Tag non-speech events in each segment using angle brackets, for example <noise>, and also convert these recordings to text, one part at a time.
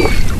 you.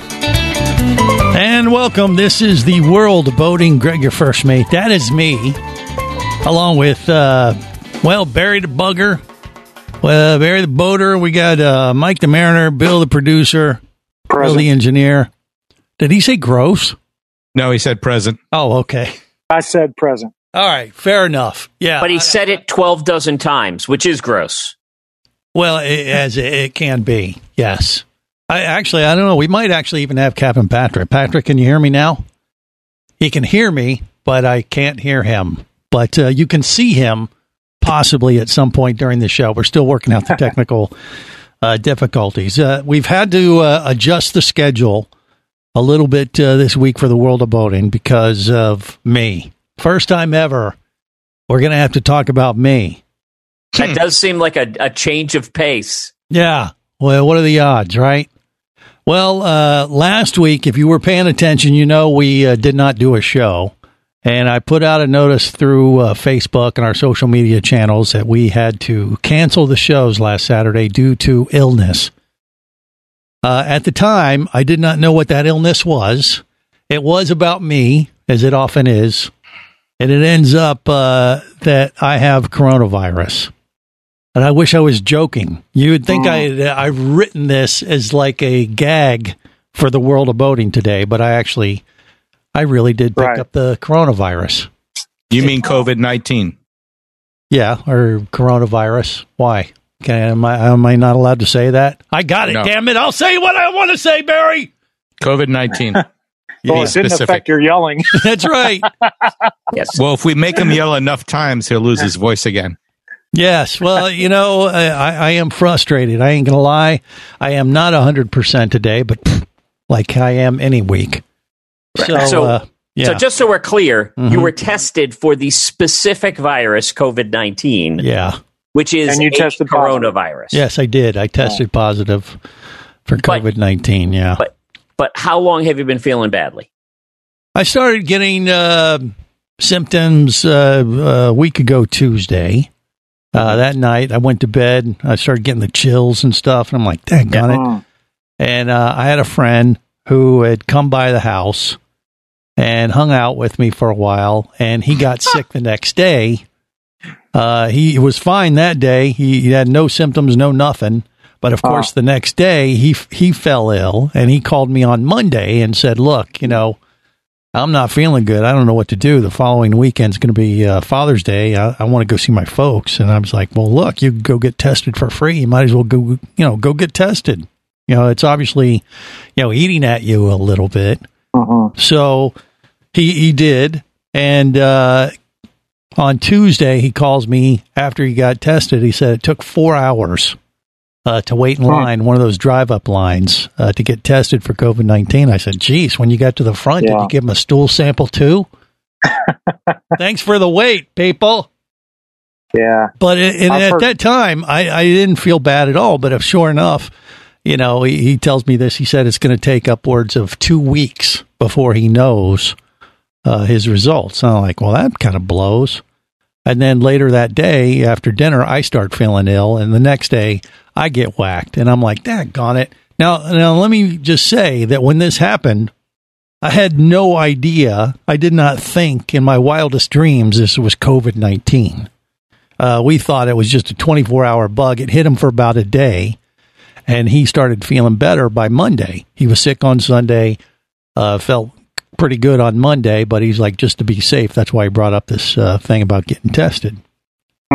And welcome. This is the world boating. Greg, your first mate. That is me, along with, uh, well, Barry the Bugger, well, Barry the Boater. We got uh, Mike the Mariner, Bill the producer, Bill the engineer. Did he say gross? No, he said present. Oh, okay. I said present. All right. Fair enough. Yeah. But he said it 12 dozen times, which is gross. Well, it, as it, it can be. Yes. I actually, I don't know. We might actually even have Captain Patrick. Patrick, can you hear me now? He can hear me, but I can't hear him. But uh, you can see him possibly at some point during the show. We're still working out the <laughs> technical uh, difficulties. Uh, we've had to uh, adjust the schedule a little bit uh, this week for the world of boating because of me. First time ever, we're going to have to talk about me. That does seem like a, a change of pace. Yeah. Well, what are the odds, right? Well, uh, last week, if you were paying attention, you know we uh, did not do a show. And I put out a notice through uh, Facebook and our social media channels that we had to cancel the shows last Saturday due to illness. Uh, at the time, I did not know what that illness was. It was about me, as it often is. And it ends up uh, that I have coronavirus. And I wish I was joking. You would think I mm. I've written this as like a gag for the world of boating today, but I actually I really did pick Right. up the coronavirus. You mean COVID 19? Yeah, or coronavirus. Why? Can, am I am I not allowed to say that? I got it. No. Damn it! I'll say what I want to say, Barry. COVID 19. <laughs> Well, be it didn't affect your yelling. <laughs> That's right. <laughs> Yes. Well, if we make him yell enough times, he'll lose his voice again. Yes. Well, you know, I, I I am frustrated. I ain't gonna lie. I am not hundred percent today, but pff, like I am any week. So, So- uh, yeah, So just so we're clear, you Mhm. were tested for the specific virus COVID nineteen, yeah. which is And you a tested positive. coronavirus. Yes, I did. I tested positive for COVID nineteen. Yeah, But but how long have you been feeling badly? I started getting uh, symptoms uh, a week ago Tuesday. Uh, that night, I went to bed. I started getting the chills and stuff, and I'm like, "Dang on it!" Mm. And uh, I had a friend who had come by the house and hung out with me for a while, and he got <laughs> sick the next day. Uh, he was fine that day. He, he had no symptoms, no nothing. But of course, the next day he he fell ill, and he called me on Monday and said, "Look, you know, I'm not feeling good. I don't know what to do. The following weekend's going to be uh, Father's Day. I, I want to go see my folks." And I was like, "Well, look, you can go get tested for free. You might as well go, you know, go get tested. You know, it's obviously, you know, eating at you a little bit." Mhm. So he he did, and uh, on Tuesday he calls me after he got tested. He said it took four hours uh, to wait in line, one of those drive up lines uh, to get tested for COVID nineteen. I said, "Geez, when you got to the front, did you give him a stool sample too?" <laughs> Thanks for the wait, people. Yeah. But it, I've at heard- that time, I, I didn't feel bad at all. But if sure enough, you know, he, he tells me this. He said it's going to take upwards of two weeks before he knows uh, his results. And I'm like, well, that kind of blows. And then later that day, after dinner, I start feeling ill, and the next day I get whacked, and I'm like, "Daggone it!" Now, now let me just say that when this happened, I had no idea. I did not think in my wildest dreams this was COVID nineteen. Uh, we thought it was just a 24 hour bug. It hit him for about a day, and he started feeling better by Monday. He was sick on Sunday, uh, felt pretty good on Monday, but he's like, just to be safe, that's why he brought up this uh, thing about getting tested.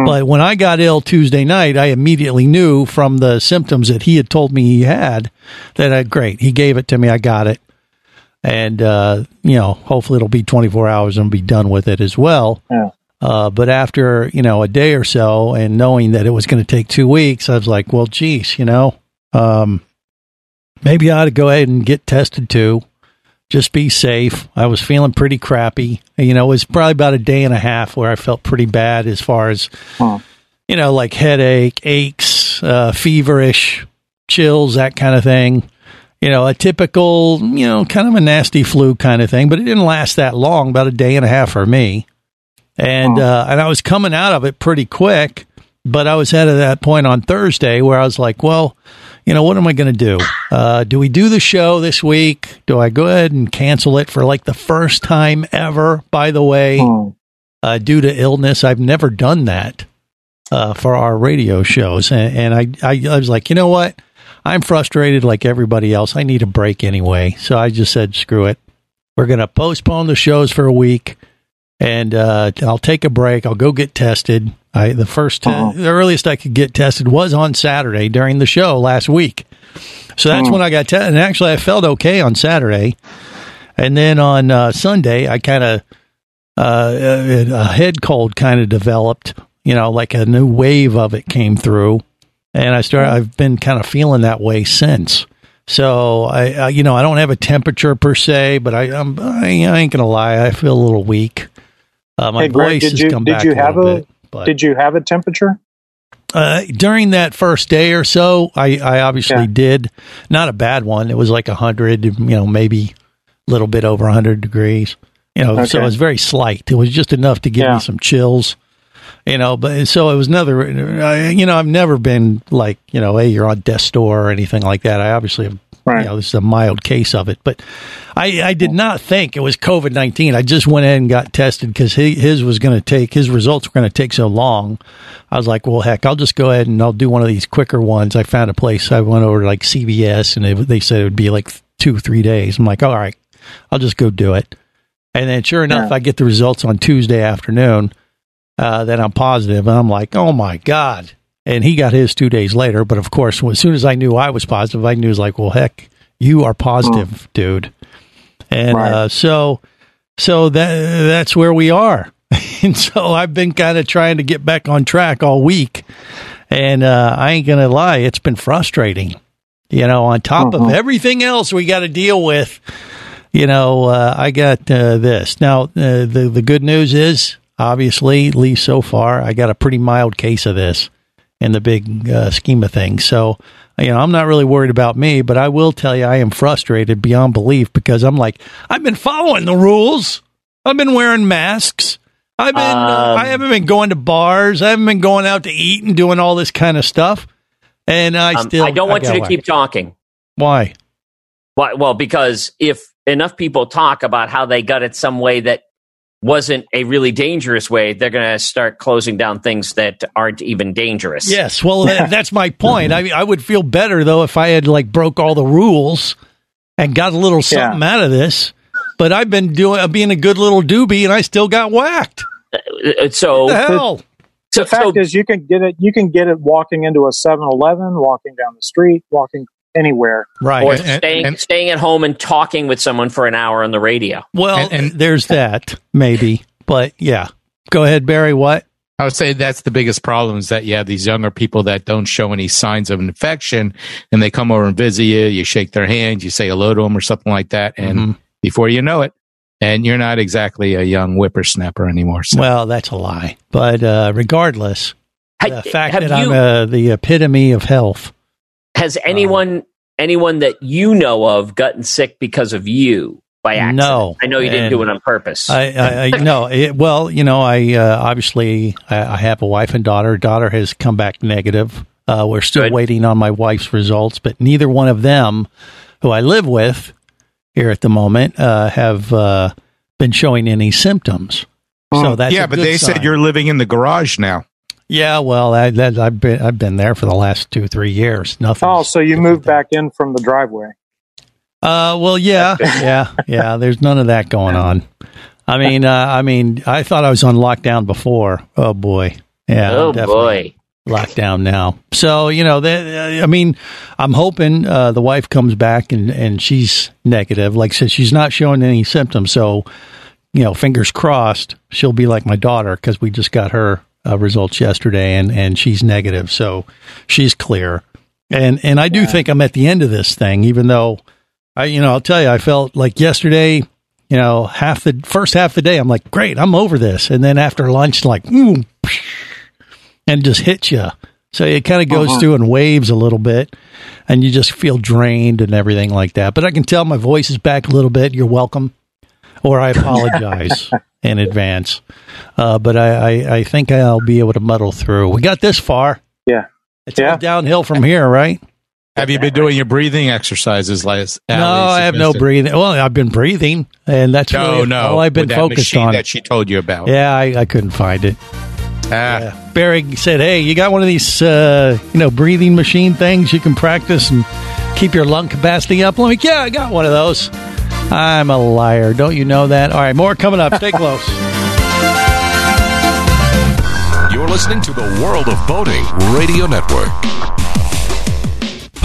But when I got ill Tuesday night, I immediately knew from the symptoms that he had told me he had that uh, great. He gave it to me. I got it. And, uh, you know, hopefully it'll be 24 hours and be done with it as well. Yeah. Uh, but after you know a day or so, and knowing that it was going to take two weeks, I was like, well, geez, you know, um, maybe I ought to go ahead and get tested too. Just be safe. I was feeling pretty crappy. You know, it was probably about a day and a half where I felt pretty bad as far as you know, like headache, aches, uh, feverish, chills, that kind of thing. You know, a typical, you know, kind of a nasty flu kind of thing, but it didn't last that long, about a day and a half for me. And, Oh. uh, and I was coming out of it pretty quick, but I was at that point on Thursday where I was like, well, you know, what am I going to do? Uh, do we do the show this week? Do I go ahead and cancel it for like the first time ever, by the way? Hmm. uh, due to illness. I've never done that uh, for our radio shows, and, and I, I I was like, you know what? I'm frustrated like everybody else. I need a break anyway, so I just said, screw it. We're gonna postpone the shows for a week, and uh, I'll take a break. I'll go get tested. I the first uh, the earliest I could get tested was on Saturday during the show last week. So that's when I got tested. And actually, I felt okay on Saturday. And then on uh, Sunday, I kind of uh, a a head cold kind of developed. You know, like a new wave of it came through, and I started. I've been kind of feeling that way since. So I, I you know, I don't have a temperature per se, but I, I'm, I, I ain't gonna lie, I feel a little weak. Uh, my Hey, Greg, voice did has you- come did back you a have little a- bit. But Did you have a temperature? uh, during that first day or so, I, I obviously Yeah. did. Not a bad one. It was like a hundred, you know, maybe a little bit over hundred degrees. You know, so it was very slight. It was just enough to give Yeah. me some chills. You know, but so it was another. You know, I've never been like you know, hey, you're on death's door or anything like that. I obviously have. Right. You know, this is a mild case of it, but I, I did not think it was COVID nineteen. I just went in and got tested because his was going to take his results were going to take so long. I was like, well, heck, I'll just go ahead and I'll do one of these quicker ones. I found a place. I went over to like CVS and they, they said it would be like two, three days. I'm like, all right, I'll just go do it. And then sure enough, Yeah. I get the results on Tuesday afternoon uh, that I'm positive, and I'm like, oh my god. And he got his two days later, but of course, as soon as I knew I was positive, I knew it was like, well, heck, you are positive, dude. And Right. uh, so, so that that's where we are. <laughs> and so I've been kind of trying to get back on track all week, and uh, I ain't gonna lie, it's been frustrating. You know, on top of Mhm. everything else we got to deal with, you know, uh, I got uh, this. Now, uh, the the good news is, obviously, at least so far, I got a pretty mild case of this in the big uh, scheme of things. So, you know, I'm not really worried about me, but I will tell you, I am frustrated beyond belief because I'm like, I've been following the rules. I've been wearing masks. I've been, uh, Um, I haven't been going to bars. I haven't been going out to eat and doing all this kind of stuff. And I Um, still, I don't want you to keep talking. Why? Why? Well, because if enough people talk about how they got it some way that wasn't a really dangerous way, they're going to start closing down things that aren't even dangerous. Yes, well, that, <laughs> that's my point. I I would feel better though if I had like broke all the rules and got a little something out of this. But I've been doing uh, being a good little doobie, and I still got whacked. Uh, So, What the hell? so, The fact so is, you can get it. You can get it walking into a 7-Eleven, walking down the street, walking anywhere. Right. or And- and- staying and- staying at home and talking with someone for an hour on the radio. well, and- and- there's <laughs> that maybe, but yeah. Go ahead, Barry. What? I would say that's the biggest problem is that you have these younger people that don't show any signs of infection and they come over and visit you, you shake their hand, you say hello to them or something like that. And Mhm. before you know it, and you're not exactly a young whippersnapper anymore. So. Well, that's a lie. But uh, regardless, Ha- the fact have that I'm uh, the epitome of health. Has anyone anyone that you know of gotten sick because of you by accident? No. I know you didn't do it on purpose. I, I, I no. It, well, you know, I uh, obviously I, I have a wife and daughter. Daughter has come back negative. Uh, we're still Good. waiting on my wife's results, but neither one of them, who I live with here at the moment, uh, have uh, been showing any symptoms. So that's yeah, but they sign. said you're living in the garage now. Yeah, well, I, that, I've been I've been there for the last two three years. Nothing. Oh, so you moved back in from the driveway. Uh, well, yeah, <laughs> yeah, yeah. There's none of that going on. I mean, uh, I mean, I thought I was on lockdown before. Oh boy, yeah. Oh boy. lockdown now. So you know, that, I mean, I'm hoping uh, the wife comes back and and she's negative. Like I said, she's not showing any symptoms. So you know, fingers crossed, she'll be like my daughter because we just got her uh, results yesterday, and and she's negative, so she's clear. And and I do yeah. think I'm at the end of this thing, even though I, you know, I'll tell you, I felt like yesterday, you know, half the first half of the day, I'm like, great, I'm over this, and then after lunch, like, mm, and just hit you. So it kind of goes uh-huh. through in waves a little bit, and you just feel drained and everything like that. But I can tell my voice is back a little bit. You're welcome, or I apologize <laughs> in advance. Uh, but I, I, I, think I'll be able to muddle through. We got this far. Yeah, it's yeah. downhill from here, right? Have you been doing your breathing exercises, last? No, I have no breathing. Well, I've been breathing, and that's no, really no. all I've been focused on. That she told you about. Yeah, I, I couldn't find it. Ah. Yeah. Barry said, "Hey, you got one of these, uh, you know, breathing machine things you can practice and keep your lung capacity up?" I'm like, "Yeah, I got one of those." I'm a liar. Don't you know that? All right, more coming up. Stay close. You're listening to the World of Boating Radio Network.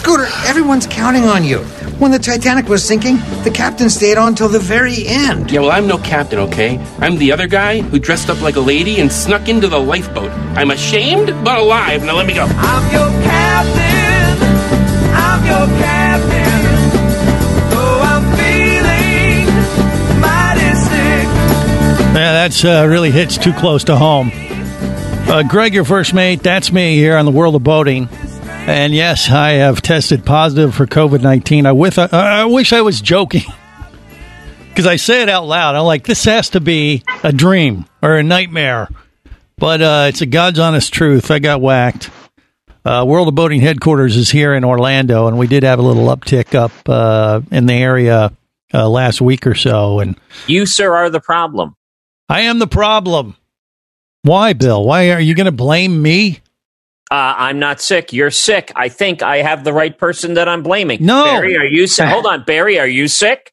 Scooter, everyone's counting on you. When the Titanic was sinking, the captain stayed on till the very end. Yeah, well, I'm no captain, okay? I'm the other guy who dressed up like a lady and snuck into the lifeboat. I'm ashamed, but alive. Now let me go. I'm your captain. I'm your captain. Oh, I'm feeling mighty sick. Yeah, that's uh, really hits too close to home. Uh, Greg, your first mate, that's me here on the World of Boating. And yes, I have tested positive for COVID 19. I, with, I wish I was joking <laughs> because I say it out loud. I'm like, this has to be a dream or a nightmare. But uh, it's a God's honest truth. I got whacked. Uh, World of Boating headquarters is here in Orlando, and we did have a little uptick up uh, in the area uh, last week or so. And you, sir, are the problem. I am the problem. Why, Bill? Why are you going to blame me? Uh, I'm not sick. You're sick. I think I have the right person that I'm blaming. No, Barry, are you sick? Hold on, Barry, are you sick?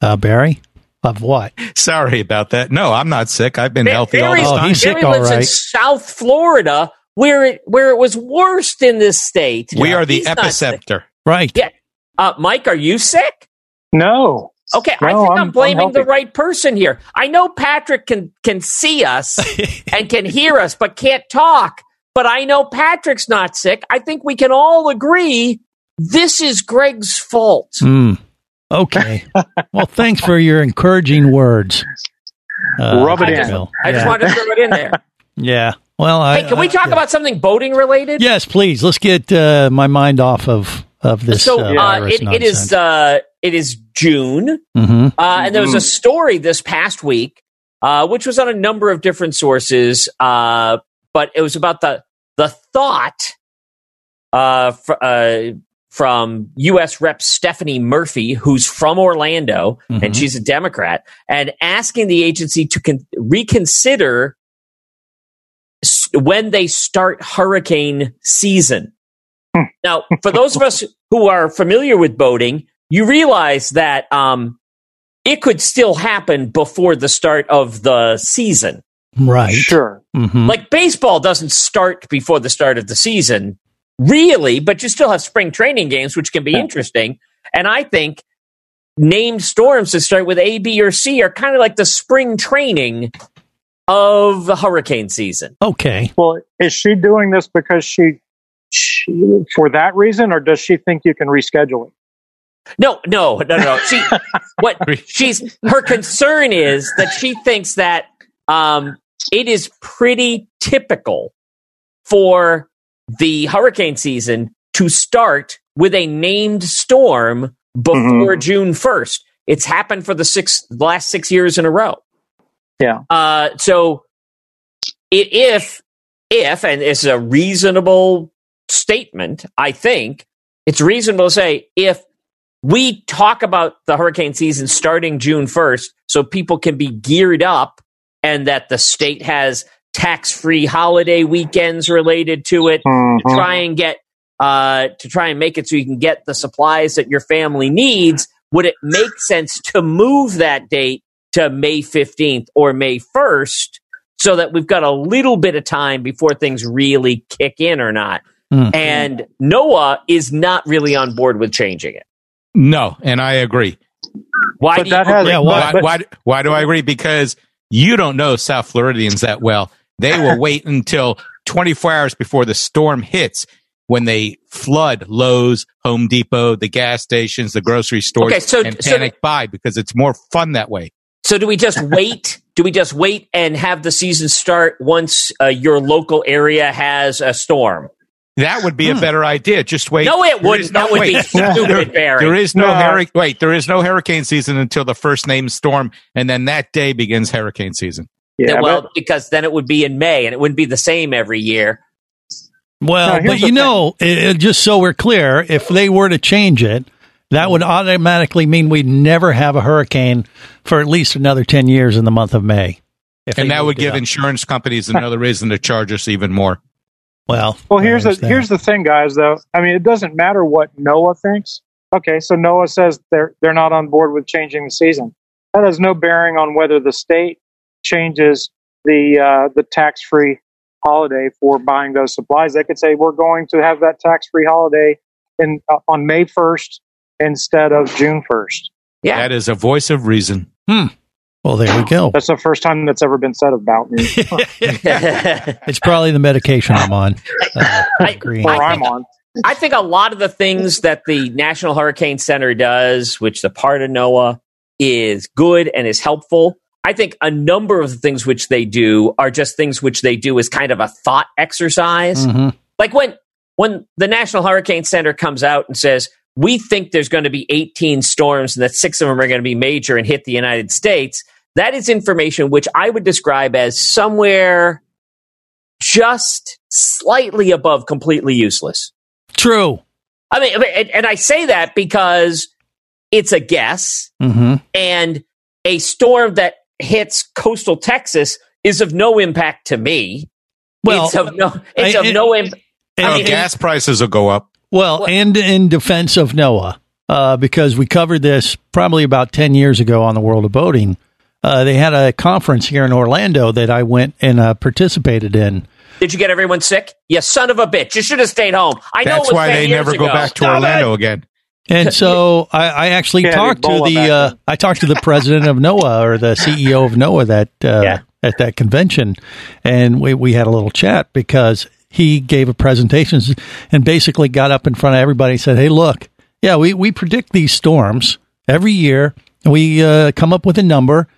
Uh, Barry, of what? Sorry about that. No, I'm not sick. I've been ba- healthy Barry's, all this time. Oh, he's Barry sick, all lives right. in South Florida, where it where it was worst in this state. We are the He's epicenter. Right. Yeah. Uh, Mike, are you sick? No. Okay, I think I'm, I'm, blaming I'm the right person here. I know Patrick can can see us <laughs> and can hear us, but can't talk. But I know Patrick's not sick. I think we can all agree this is Greg's fault. Hmm. Okay. <laughs> well, thanks for your encouraging words. Uh, Rub it I in. just, Bill. I just yeah. wanted to throw it in there. <laughs> Yeah. Well, I, Hey, can we I- talk about something boating related? Yes, please. Let's get uh, my mind off of of this. so uh, uh, virus it, it is uh, it is June, Mhm. uh, and there was a story this past week, uh, which was on a number of different sources, uh, but it was about the the thought uh, fr- uh, from U.S. Rep Stephanie Murphy, who's from Orlando Mhm. and she's a Democrat, and asking the agency to con- reconsider s- when they start hurricane season. Now, for those of us who are familiar with boating, you realize that um, it could still happen before the start of the season. Right. Sure. Mhm. Like baseball doesn't start before the start of the season, really, but you still have spring training games, which can be interesting. And I think named storms that start with A, B, or C are kind of like the spring training of the hurricane season. Okay. Well, is she doing this because she, she for that reason, or does she think you can reschedule it? No, no, no, no. She, <laughs> what she's her concern is that she thinks that um, it is pretty typical for the hurricane season to start with a named storm before June first. It's happened for the six the last six years in a row. Yeah. Uh, so it, if if and it's a reasonable statement, I think it's reasonable to say if we talk about the hurricane season starting June 1st so people can be geared up and that the state has tax free holiday weekends related to it Mhm. to try and get uh, to try and make it so you can get the supplies that your family needs would it make sense to move that date to May 15th or May 1st so that we've got a little bit of time before things really kick in or not Hmm. and NOAA is not really on board with changing it No, and I agree. why But do you that has- agree? Yeah, Why, why- why, why do I agree? Because you don't know South Floridians that well. They will <laughs> wait until 24 hours before the storm hits when they flood Lowe's, Home Depot, the gas stations, the grocery stores, Okay, so- and so- panic buy because it's more fun that way. So do we just <laughs> wait? do we just wait and have the season start once uh, your local area has a storm? That would be a hmm. better idea. Just wait. No, it wouldn't. no- That would be wait. stupid, Barry. There is no, No. hurricane. Wait, there is no hurricane season until the first named storm, and then that day begins hurricane season. Yeah. well, but- because then it would be in May, and it wouldn't be the same every year. Well, Now, but the you know, it, it- just so we're clear, if they were to change it, that would automatically mean we'd never have a hurricane for at least another 10 years in the month of May. And that would give up. insurance companies another reason to charge us even more. Well, Well, here's the that. here's the thing, guys. Though I mean, it doesn't matter what NOAA thinks. Okay, so NOAA says they're they're not on board with changing the season. That has no bearing on whether the state changes the uh, the tax free holiday for buying those supplies. They could say we're going to have that tax free holiday in uh, on May first instead of June first. Yeah. That is a voice of reason. Well, there we go. That's the first time that's ever been said about me, <laughs> It's probably the medication I'm on. Uh, I- agree. or I I'm think- on. I think a lot of the things that the National Hurricane Center does, which the part of NOAA is good and is helpful. I think a number of the things which they do are just things which they do as kind of a thought exercise. Mhm. Like when when the National Hurricane Center comes out and says, "We think there's going to be 18 storms and that six of them are going to be major and hit the United States." That is information which I would describe as somewhere just slightly above completely useless. True. I mean, and, and I say that because it's a guess, hmm and a storm that hits coastal Texas is of no impact to me. Well, it's of no, it's I- of it- no impact. and- mean, gas prices will go up. Well, and in defense of NOAA, uh, because we covered this probably about 10 years ago on the World of Boating, uh, they had a conference here in Orlando that I went and uh, participated in. Did you get everyone sick? You son of a bitch! You should have stayed home. I know That's why they years never go back to Stop Orlando it. again. And so <laughs> I, I actually Yeah, talked to the uh, I talked to the president of NOAA or the CEO of NOAA that uh, at that convention, and we we had a little chat because he gave a presentation and basically got up in front of everybody and said, "Hey, look, yeah, we we predict these storms every year. We uh, come up with a number,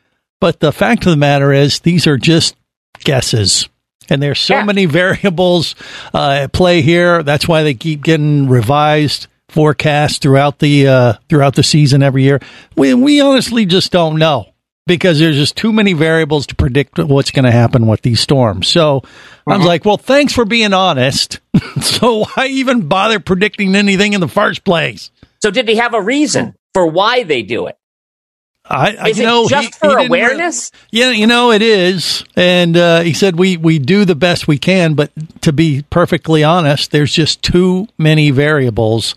but the fact of the matter is these are just guesses." And there's so many <laughs> variables uh, at play here. That's why they keep getting revised forecasts throughout the uh, throughout the season every year. We we honestly just don't know because there's just too many variables to predict what's going to happen with these storms. So I was like, well, thanks for being honest. <laughs> so why even bother predicting anything in the first place? So did he have a reason for why they do it? I, I Is you it know, just he- for he awareness? yeah, you know it is, and uh, he said we we do the best we can, but to be perfectly honest, there's just too many variables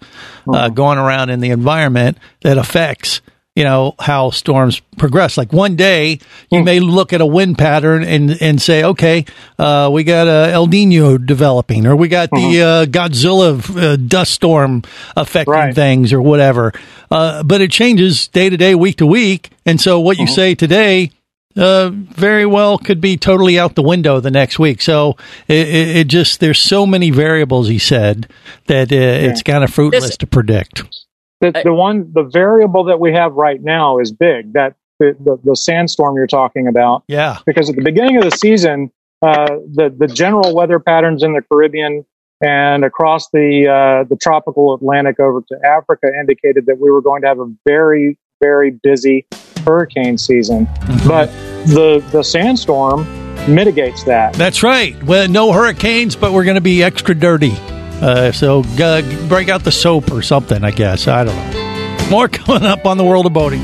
uh, going around in the environment that affects you know how storms progress. Like one day, you may look at a wind pattern and and say, okay, uh, we got a El Nino developing, or we got the uh, Godzilla uh, dust storm affecting things, or whatever. Uh, but it changes day to day, week to week, and so what you say today uh, very well could be totally out the window the next week. So it, it, it just there's so many variables. He said that uh, it's kind of fruitless to predict. The, the one, the variable that we have right now is big. That the, the, the sandstorm you're talking about. Yeah. Because at the beginning of the season, uh, the the general weather patterns in the Caribbean and across the uh, the tropical Atlantic over to Africa indicated that we were going to have a very very busy hurricane season. But the the sandstorm mitigates that. That's right. Well, no hurricanes, but we're going to be extra dirty. Uh, so uh, break out the soap or something. I guess I don't know. More <laughs> coming up on the world of boating.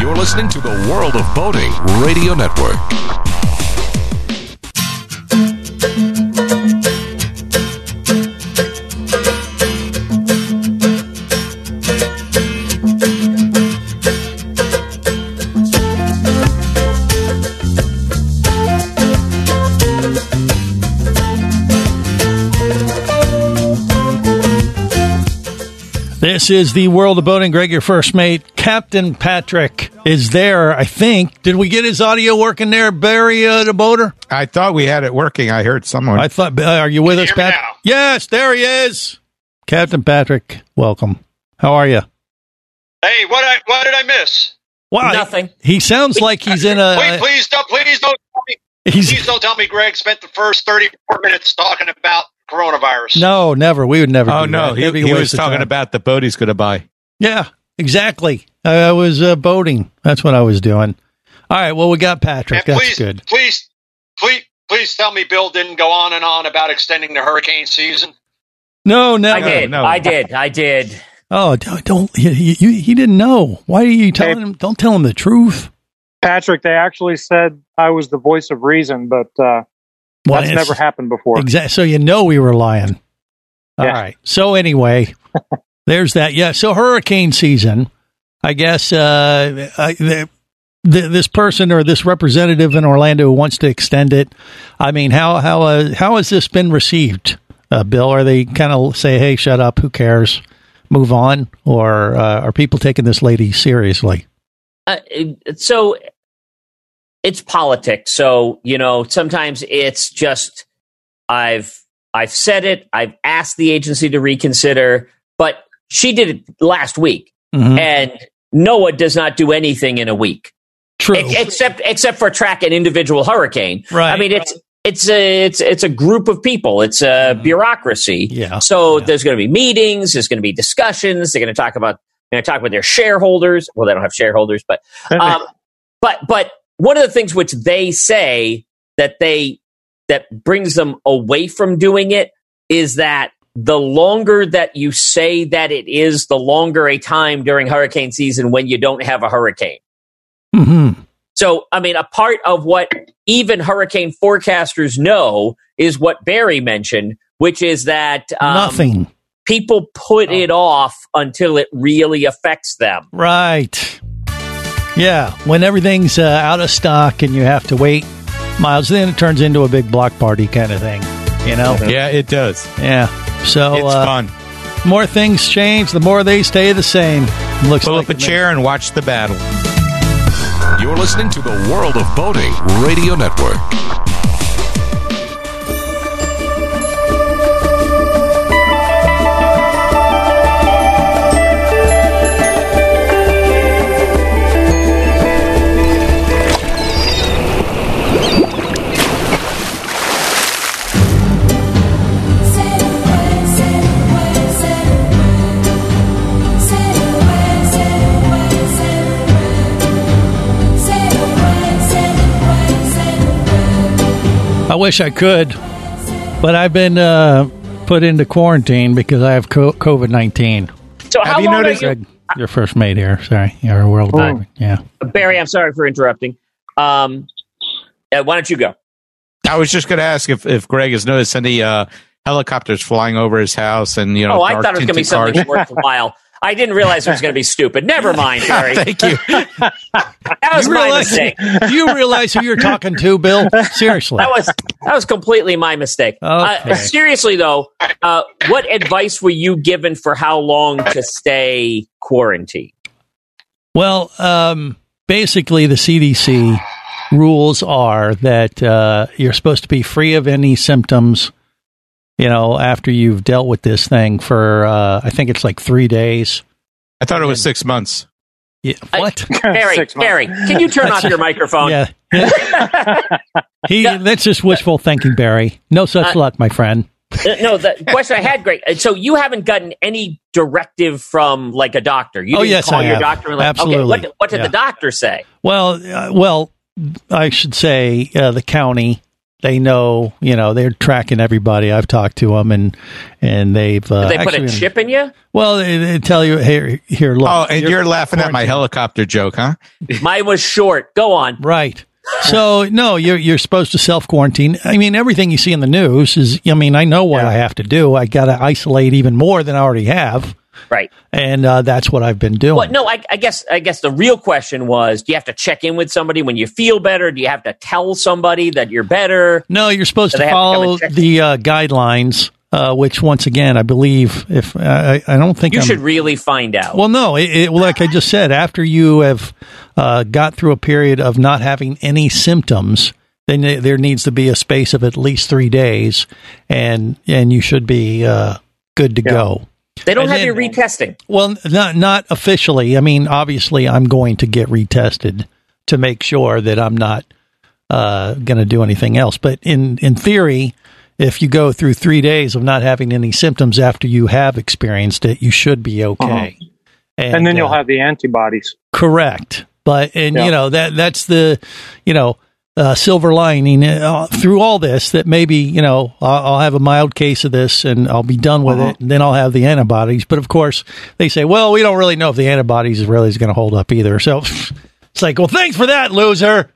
You're listening to the World of Boating Radio Network. This is the world of boating. Greg, your first mate, Captain Patrick, is there. I think. Did we get his audio working there, Barry, uh, the boater? I thought we had it working. I heard someone. I thought. Uh, are you with us, Pat? Yes, there he is. Captain Patrick, welcome. How are you? Hey, what I what did I miss? Wow, Nothing. He sounds like he's in a. Wait, please don't please don't tell me. He's- Please don't tell me Greg spent the first thirty four minutes talking about coronavirus. No, never. We would never. oh do no, that. he, That'd be a he was talking time. about the boat he's going to buy. Yeah, exactly. I, I was uh, boating. That's what I was doing. All right. Well, we got Patrick. And That's please, good. please, please, please tell me Bill didn't go on and on about extending the hurricane season. No, no, I did. I did. I did. Oh, don't. don't he, he, he didn't know. Why are you telling him? Don't tell him the truth. Patrick, they actually said I was the voice of reason, but uh, Well, that's never happened before. Exactly. So you know we were lying. All right. So anyway, <laughs> there's that. Yeah. So hurricane season. I guess uh, I, the, the, this person or this representative in Orlando wants to extend it. I mean, how how uh, how has this been received, uh, Bill? Are they kind of say, "Hey, shut up, who cares, move on," or uh, are people taking this lady seriously? Uh, so it's politics. So you know, sometimes it's just I've I've said it. I've asked the agency to reconsider, but she did it last week, Mhm. and NOAA does not do anything in a week. True. Ex- except except for track an individual hurricane. Right. I mean, it's it's a it's it's a group of people. It's a bureaucracy. Mm-hmm. Yeah. So there's going to be meetings. There's going to be discussions. They're going to talk about they're going to talk with their shareholders. Well, they don't have shareholders, but um, but but one of the things which they say that they that brings them away from doing it is that the longer that you say that it is, the longer a time during hurricane season when you don't have a hurricane. Mm-hmm. So, I mean, a part of what even hurricane forecasters know is what Barry mentioned, which is that um, Nothing. people put it off until it really affects them. Right. Yeah, when everything's uh, out of stock and you have to wait miles, then it turns into a big block party kind of thing. You know? Yeah, it does. Yeah. So It's uh, fun. more things change, the more they stay the same. Looks Pull like up a chair and watch the battle. You're listening to the World of Boating Radio Network. Wish I could, but I've been uh, put into quarantine because I have COVID nineteen. So how long are you, Your first mate here. Sorry, you're a world. Oh. Yeah. Barry? I'm sorry for interrupting. Um, uh, why don't you go? I was just going to ask if, if Greg has noticed any uh, helicopters flying over his house and you know. oh, I thought it was going to be tinted something cars. worthwhile. <laughs> I didn't realize it was going to be stupid. Never <laughs> mind, Barry. Thank you. That was You my realize- mistake. Do you realize who you're talking to, Bill? Seriously. That was that was completely my mistake. Okay. Uh, seriously though, uh, what advice were you given for how long to stay quarantined? Well, um, basically, the CDC rules are that uh, you're supposed to be free of any symptoms. You know, after you've dealt with this thing for, uh, I think it's like three days. I thought it was six months. Yeah, what? <laughs> Barry, Barry, can you turn <laughs> off your microphone? Yeah. <laughs> He, that's just wishful thinking, Barry. No such Uh, luck, my friend. Uh, no, the question I had, Greg. uh, So you haven't gotten any directive from like a doctor. You Oh, didn't yes, call I your have. doctor and like, okay, Absolutely. what, what did Yeah. the doctor say? Well, uh, well, I should say uh, the county. They know, you know, they're tracking everybody. I've talked to them, and and they've uh, they put a chip in you? Well, they, they tell you here, here. Look, Oh, and you're, laughing at my helicopter joke, huh? <laughs> Mine was short. Go on. Right. So no, you're you're supposed to self quarantine. I mean, everything you see in the news is. I mean, I know what I have to do. I got to isolate even more than I already have, Right. and uh, that's what I've been doing. Well, no, I, I guess I guess the real question was: Do you have to check in with somebody when you feel better? Do you have to tell somebody that you're better? No, you're supposed to have to follow the uh, guidelines, uh, which once again, I believe, if I, I don't think You I'm, should really find out. Well, no, it, it, like I just said, after you have uh, got through a period of not having any symptoms, then there- needs to be a space of at least three days, and and you should be uh, good to go. They don't and have then- you retesting. Well, not not officially. I mean, obviously, I'm going to get retested to make sure that I'm not uh, going to do anything else. But in in theory, if you go through three days of not having any symptoms after you have experienced it, you should be okay. And, then you'll uh, have the antibodies. Correct. But and Yeah. you know that that's the you know uh, silver lining uh, through all this that maybe you know I'll, I'll have a mild case of this and I'll be done with it and then I'll have the antibodies. But of course they say, well, we don't really know if the antibodies really is going to hold up either. So <laughs> it's like, well, thanks for that, loser.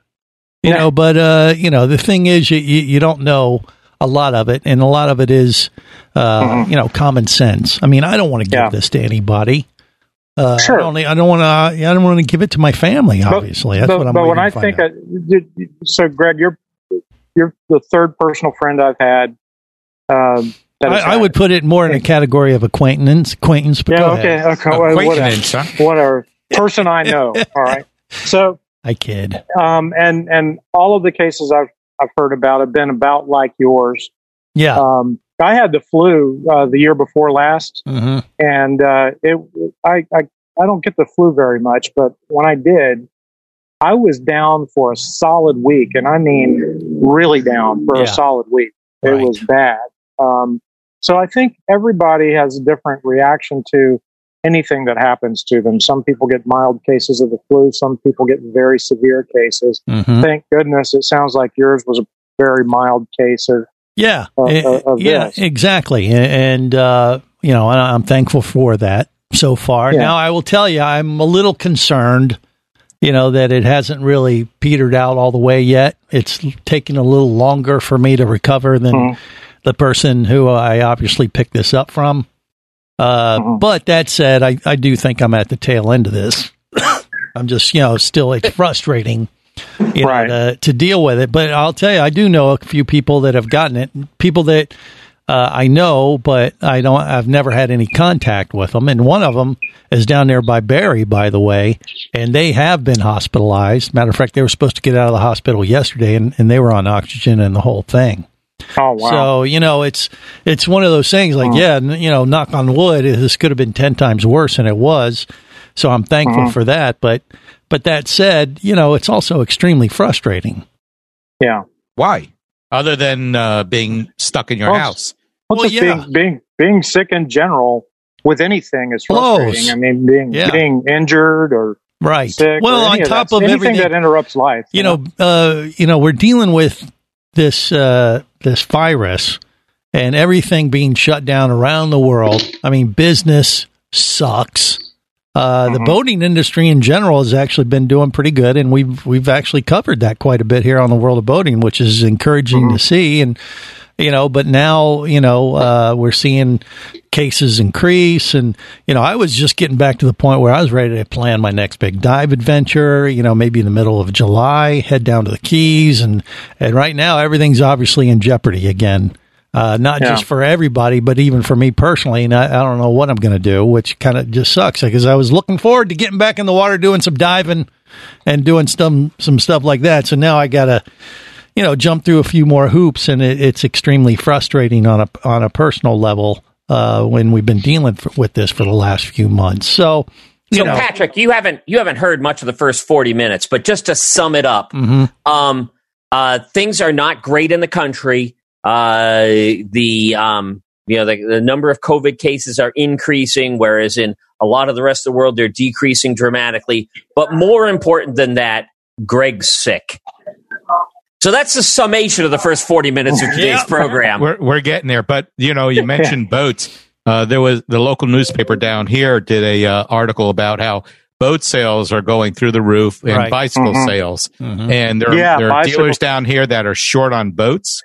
You know, but uh, you know the thing is, you, you you don't know a lot of it, and a lot of it is uh, you know common sense. I mean, I don't want to give this to anybody. Uh, Sure. I don't, I don't want to. I don't want to give it to my family. Obviously, that's but, what I'm. but when waiting I to find think. I, so Greg, you're you're the third personal friend I've had. Um, that has I, I would put it more in a category of acquaintance. Acquaintance. But Yeah. go Okay. ahead. Okay. well, Whatever. whatever. Person I know. <laughs> All right. So, I kid. um, and and all of the cases I've I've heard about have been about like yours. Yeah. Um, I had the flu uh, the year before last, Mhm. and uh, it I, I I don't get the flu very much, but when I did, I was down for a solid week, and I mean really down for Yeah. a solid week. It Right. was bad. Um, so I think everybody has a different reaction to anything that happens to them. Some people get mild cases of the flu. Some people get very severe cases. Mhm. Thank goodness it sounds like yours was a very mild case of Yeah, of- eh, of- yeah, this. exactly. And uh, you know, I- I'm thankful for that so far. Yeah. Now, I will tell you, I'm a little concerned. You know that it hasn't really petered out all the way yet. It's taking a little longer for me to recover than Mhm. the person who I obviously picked this up from. Uh, Mm-hmm. But that said, I, I do think I'm at the tail end of this. <coughs> I'm just, you know, still it's frustrating, you know, to, to deal with it. But I'll tell you, I do know a few people that have gotten it. People that Uh, I know, but I don't. I've never had any contact with them. And one of them is down there by Barry, by the way, and they have been hospitalized. Matter of fact, they were supposed to get out of the hospital yesterday, and, and they were on oxygen and the whole thing. Oh wow! So you know, it's it's one of those things. Like, Oh. yeah, you know, knock on wood, this could have been ten times worse than it was. So I'm thankful Mhm. for that. But but that said, you know, it's also extremely frustrating. yeah. Why? Other than uh, being stuck in your Well, house. Well, just being being being sick in general with anything is frustrating. Blows. I mean, being Yeah. being injured or Right. sick. Well, on any of top that, of anything everything- that interrupts life. you know, uh, you know, we're dealing with this uh, this virus and everything being shut down around the world. I mean, business sucks. Uh, The boating industry in general has actually been doing pretty good, and we've we've actually covered that quite a bit here on the world of boating, which is encouraging to see. And you know, but now you know uh, we're seeing cases increase, and you know, I was just getting back to the point where I was ready to plan my next big dive adventure. You know, maybe in the middle of July, head down to the Keys, and and right now everything's obviously in jeopardy again. Uh, not Yeah. just for everybody, but even for me personally. And I, I don't know what I'm going to do, which kind of just sucks because I was looking forward to getting back in the water, doing some diving and doing some, some stuff like that. So now I got to, you know, jump through a few more hoops and it, it's extremely frustrating on a, on a personal level, uh, when we've been dealing f with this for the last few months. So, So know, Patrick, you haven't you haven't heard much of the first forty minutes, but just to sum it up, mhm. um, uh, things are not great in the country. Uh, the um, you know the, the number of COVID cases are increasing, whereas in a lot of the rest of the world they're decreasing dramatically. But more important than that, Greg's sick. So that's the summation of the first forty minutes of today's program. We're we're getting there, but you know, you mentioned <laughs> boats. Uh, there was the local newspaper down here did a uh, article about how boat sales are going through the roof and Right. bicycle Mhm. sales, Mhm. and there, Yeah, there are bicycle- dealers down here that are short on boats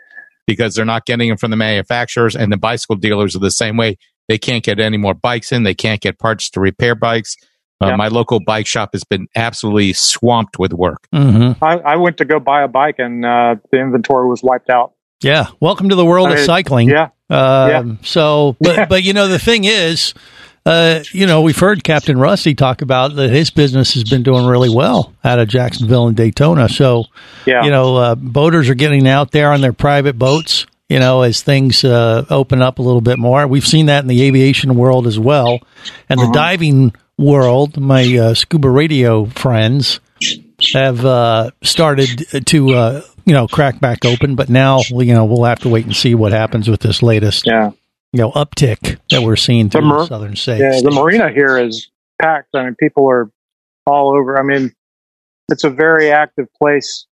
because they're not getting them from the manufacturers, and the bicycle dealers are the same way. They can't get any more bikes in. They can't get parts to repair bikes. Uh, Yeah. My local bike shop has been absolutely swamped with work. mhm. I, I went to go buy a bike and uh, the inventory was wiped out. yeah, welcome to the world I of cycling. Yeah, Um, So, but <laughs> but you know the thing is, uh, you know we've heard Captain Rusty talk about that his business has been doing really well out of Jacksonville and Daytona. So, yeah. you know, uh, boaters are getting out there on their private boats. You know, as things uh, open up a little bit more, we've seen that in the aviation world as well, and the diving world. My uh, scuba radio friends have uh, started to uh, you know crack back open, but now you know we'll have to wait and see what happens with this latest yeah. You know uptick that we're seeing through the, mar- southern states. Yeah, the marina here is packed. I mean, people are all over. I mean, it's a very active place,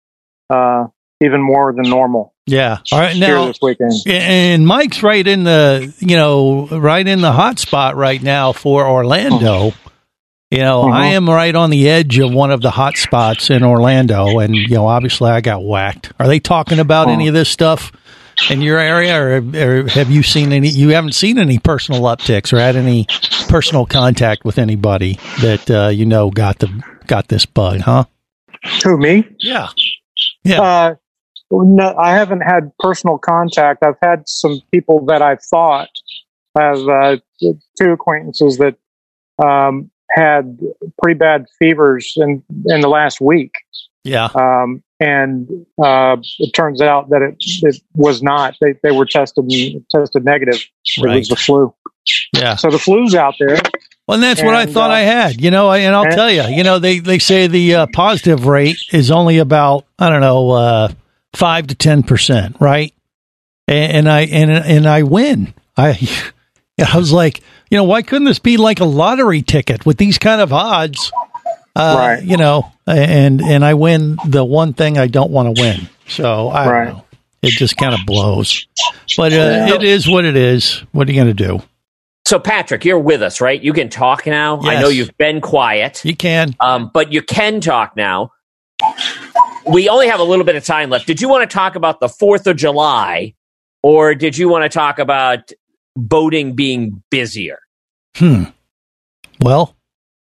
uh, even more than normal. Yeah. All right. Now, this weekend. and Mike's right in the you know right in the hot spot right now for Orlando. You know, Mhm. I am right on the edge of one of the hot spots in Orlando, and you know, obviously, I got whacked. Are they talking about any of this stuff in your area, or, or have you seen any? You haven't seen any personal upticks or had any personal contact with anybody that uh, you know got the got this bug, huh? Who me? Yeah. Yeah. Uh, no, I haven't had personal contact. I've had some people that I thought have uh, two acquaintances that um, had pretty bad fevers in in the last week, Yeah. um, and uh, it turns out that it, it was not. They they were tested tested negative. It Right. was the flu. Yeah. So the flu's out there. Well, and that's what I thought uh, I had, you know, and I'll and- tell you, you know, they, they say the uh, positive rate is only about, I don't know, uh, five to 10%, right? And, and I, and, and I win. I, <laughs> I was like, you know, why couldn't this be like a lottery ticket with these kind of odds? Uh, Right. You know, and, and I win the one thing I don't want to win. So I don't Right. know. It just kind of blows, but uh, Yeah. it is what it is. What are you going to do? So Patrick, you're with us, right? You can talk now. I know you've been quiet. You can. Um, but you can talk now. We only have a little bit of time left. Did you want to talk about the 4th of July or did you want to talk about boating being busier? Hmm. Well,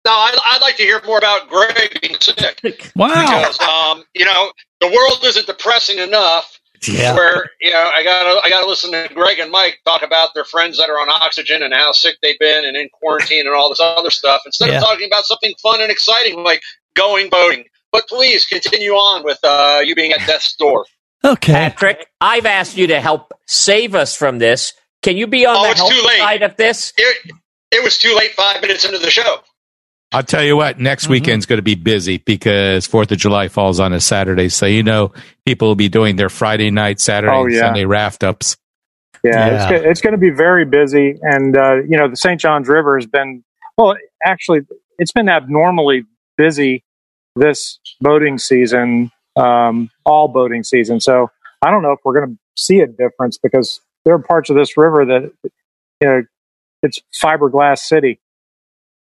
No, I'd, I'd like to hear more about Greg being sick. <laughs> wow. Because, um, you know, the world isn't depressing enough. Yeah. Where you know I gotta I gotta listen to Greg and Mike talk about their friends that are on oxygen and how sick they've been and in quarantine and all this other stuff instead Yeah. of talking about something fun and exciting like going boating. But please continue on with uh, you being at death's door. Okay. Patrick, I've asked you to help save us from this. Can you be on Oh, the it's help too late. side of this? It, it was too late five minutes into the show. I'll tell you what, next weekend's going to be busy because Fourth of July falls on a Saturday. So, you know, people will be doing their Friday night, Saturday, Oh, and yeah. Sunday raft ups. Yeah, Yeah. it's it's going to be very busy, and uh, you know the St. Johns River has been well. Actually, it's been abnormally busy this boating season, um, all boating season. So I don't know if we're going to see a difference because there are parts of this river that you know it's fiberglass city.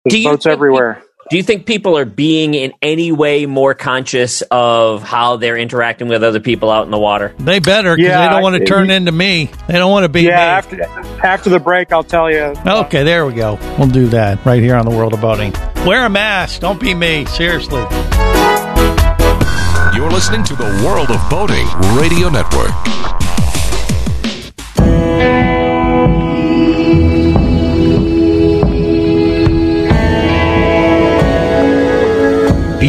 There's Do you boats think everywhere. Do you think people are being in any way more conscious of how they're interacting with other people out in the water? They better because Yeah, they don't want to I- turn into me. They don't want to be yeah, me. after after the break, I'll tell you. Okay, there we go. We'll do that right here on the World of Boating. Wear a mask. Don't be me. Seriously. You're listening to the World of Boating Radio Network.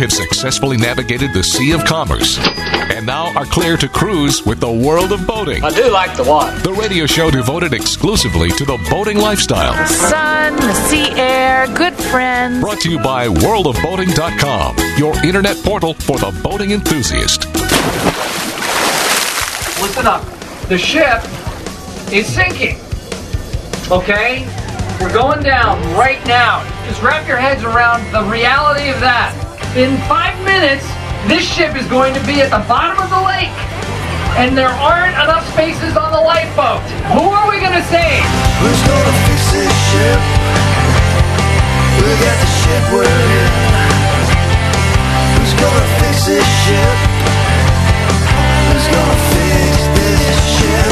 Have successfully navigated the Sea of Commerce and now are clear to cruise with the World of Boating. I do like the water. The radio show devoted exclusively to the boating lifestyle. The sun, the sea air, good friends. Brought to you by worldofboating.com, your internet portal for the boating enthusiast. Listen up. The ship is sinking. Okay? We're going down right now. Just wrap your heads around the reality of that. In five minutes, this ship is going to be at the bottom of the lake. And there aren't enough spaces on the lifeboat. Who are we going to save? Who's gonna fix this ship? We got the ship we're in. Who's gonna fix this ship? Who's gonna fix this ship?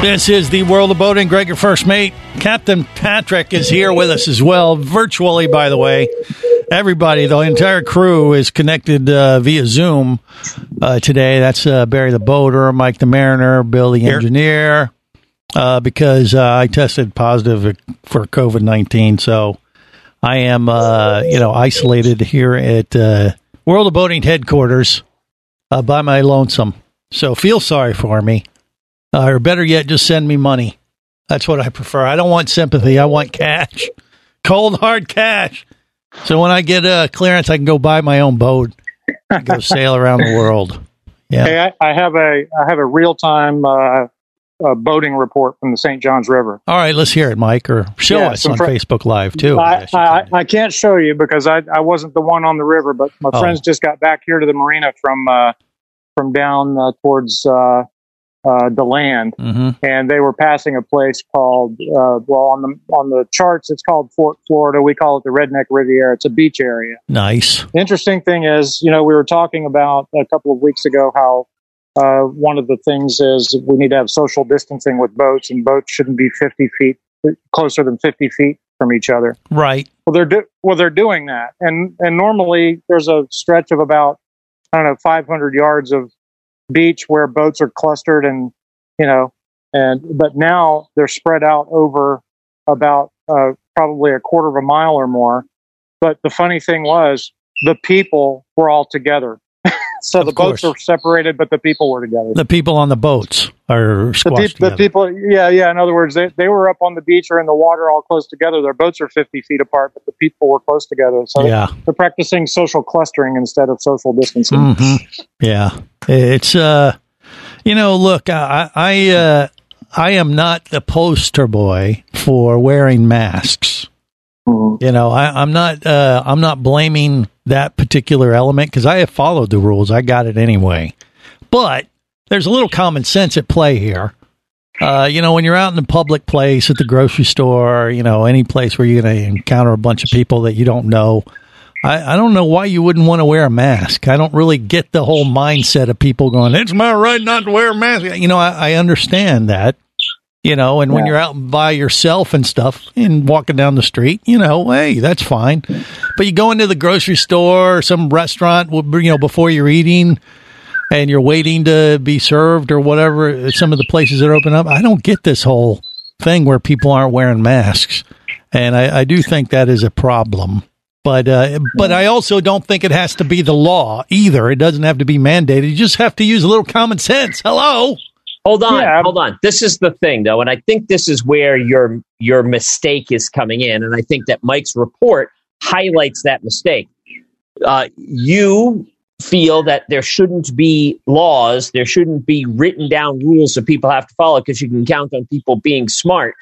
This is the World of Boating. Greg, your first mate. Captain Patrick is here with us as well, virtually, by the way. Everybody, the entire crew is connected uh, via Zoom uh, today. That's uh, Barry the boater, Mike the mariner, Bill the engineer, uh, because uh, I tested positive for COVID 19. So I am, uh, you know, isolated here at uh, World of Boating headquarters uh, by my lonesome. So feel sorry for me. Uh, or better yet, just send me money. That's what I prefer. I don't want sympathy. I want cash. <laughs> Cold, hard cash. So when I get uh, clearance, I can go buy my own boat, and go <laughs> sail around the world. Yeah. Hey, I, I have a I have a real time uh, uh, boating report from the St. Johns River. All right, let's hear it, Mike, or show Yeah, us on fr- Facebook Live too. I, I, I can't show you because I, I wasn't the one on the river, but my Oh. friends just got back here to the marina from uh, from down uh, towards uh, the land, hmm and they were passing a place called uh, well on the on the charts it's called Fort Florida. We call it the Redneck Riviera. It's a beach area. Nice. The interesting thing is, you know, we were talking about a couple of weeks ago how uh, one of the things is we need to have social distancing with boats, and boats shouldn't be 50 feet closer than 50 feet from each other. Right. Well, they're do- well, they're doing that, and and normally there's a stretch of about I don't know 500 yards of beach where boats are clustered, and you know, and but now they're spread out over about uh, probably a quarter of a mile or more. But the funny thing was, the people were all together. <laughs> so the boats were separated, but the people were together. The people on the boats are The, squashed peop- the people, yeah, yeah. In other words, they, they were up on the beach or in the water all close together. Their boats are 50 feet apart, but the people were close together. So Yeah. they're practicing social clustering instead of social distancing. hmm Yeah, it's uh, you know, look, I I uh, I am not the poster boy for wearing masks. You know, I, I'm not uh, I'm not blaming that particular element because I have followed the rules. I got it anyway, but there's a little common sense at play here. Uh, you know, when you're out in a public place at the grocery store, you know, any place where you're going to encounter a bunch of people that you don't know, I, I don't know why you wouldn't want to wear a mask. I don't really get the whole mindset of people going, it's my right not to wear a mask. You know, I, I understand that, you know, and when you're out by yourself and stuff and walking down the street, you know, hey, that's fine. But you go into the grocery store or some restaurant, you know, before you're eating and you're waiting to be served or whatever, some of the places that open up, I don't get this whole thing where people aren't wearing masks. And I, I do think that is a problem. But uh, but I also don't think it has to be the law either. It doesn't have to be mandated. You just have to use a little common sense. Hello. Hold on, hold on. This is the thing, though, and I think this is where your your mistake is coming in, and I think that Mike's report highlights that mistake. Uh, you feel that there shouldn't be laws, there shouldn't be written down rules that people have to follow because you can count on people being smart.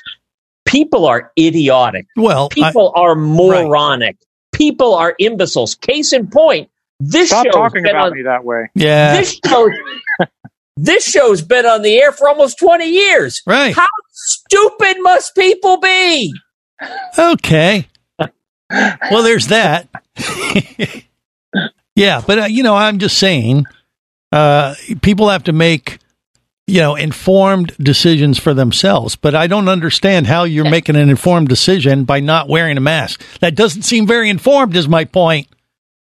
People are idiotic. Well, people are moronic. People are imbeciles. Case in point, this Stop show's talking been about on- me that way. Yeah. this show this show's been on the air for almost 20 years. Right. How stupid must people be? Okay. <laughs> well, there's that. <laughs> yeah, but uh, you know, I'm just saying, uh, people have to make you know informed decisions for themselves. But I don't understand how you're making an informed decision by not wearing a mask. That doesn't seem very informed. Is my point.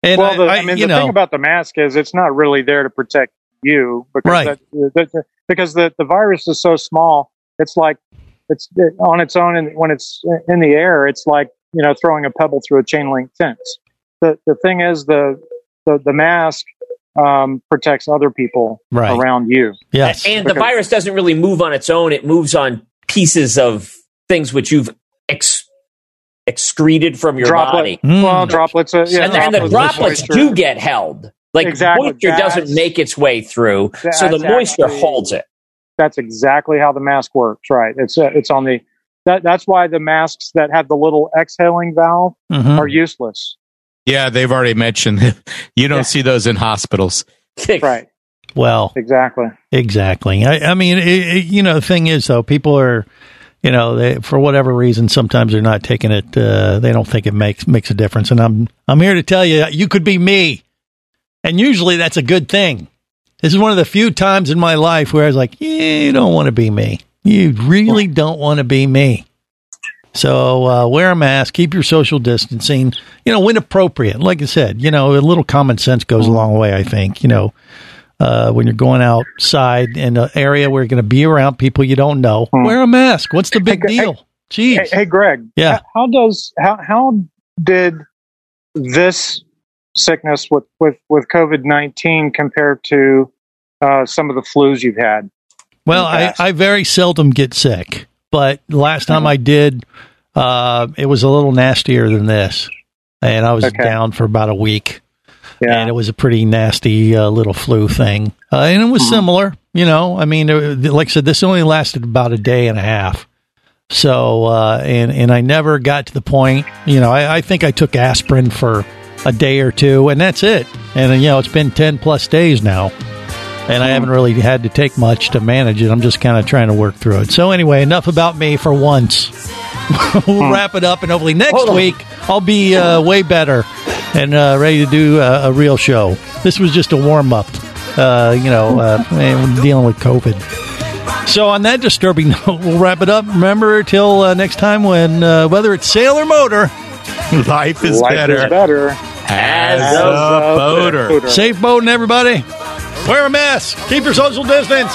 And well, the, I, I, mean, you the know, thing about the mask is it's not really there to protect you because Right. that, the, the, because the, the virus is so small. It's like it's it, on its own, and when it's in the air, it's like you know throwing a pebble through a chain link fence. The the thing is the the, the mask um, protects other people Right. around you. Yes, And the virus doesn't really move on its own. It moves on pieces of things which you've ex- excreted from your Droplet- body. Well, droplets. Uh, yeah, and, and the droplets moisture. do get held. Like Exactly. moisture doesn't make its way through, so the moisture actually- holds it. That's exactly how the mask works. Right. It's uh, it's on the that that's why the masks that have the little exhaling valve Mhm. are useless. Yeah, they've already mentioned <laughs> you don't see those in hospitals. <laughs> Right. well, Exactly. Exactly. I, I mean, it, it, you know, the thing is, though, people are, you know, they, for whatever reason, sometimes they're not taking it. Uh, they don't think it makes makes a difference. And I'm I'm here to tell you, you could be me, and usually that's a good thing. This is one of the few times in my life where I was like, yeah, you don't want to be me. You really don't want to be me. So uh, wear a mask, keep your social distancing. You know, when appropriate. Like I said, you know, a little common sense goes a long way. I think. You know, uh, when you're going outside in an area where you're going to be around people you don't know, wear a mask. What's the big Hey, deal? Jeez. Hey, hey, Greg. Yeah. How does how how did this sickness with with with COVID nineteen compare to uh, some of the flus you've had? Well, I, I very seldom get sick, but last time I did, uh, it was a little nastier than this. and I was Okay. down for about a week. Yeah. And it was a pretty nasty uh, little flu thing. Uh, and it was Mm-hmm. similar, you know. I mean, it- like I said, this only lasted about a day and a half. So, uh, and, and I never got to the point, you know, I, I think I took aspirin for a day or two, and that's it. And, you know, it's been 10 plus days now. And I haven't really had to take much to manage it. I'm just kind of trying to work through it. So, anyway, enough about me for once. <laughs> we'll wrap it up, and hopefully next week I'll be uh, way better and uh, ready to do uh, a real show. This was just a warm up, uh, you know, uh, dealing with COVID. So, on that disturbing <laughs> note, we'll wrap it up. Remember, till uh, next time, when uh, whether it's sail or motor, <laughs> life is Life better is better as a boater. Safe boating, everybody. Wear a mask. Keep your social distance.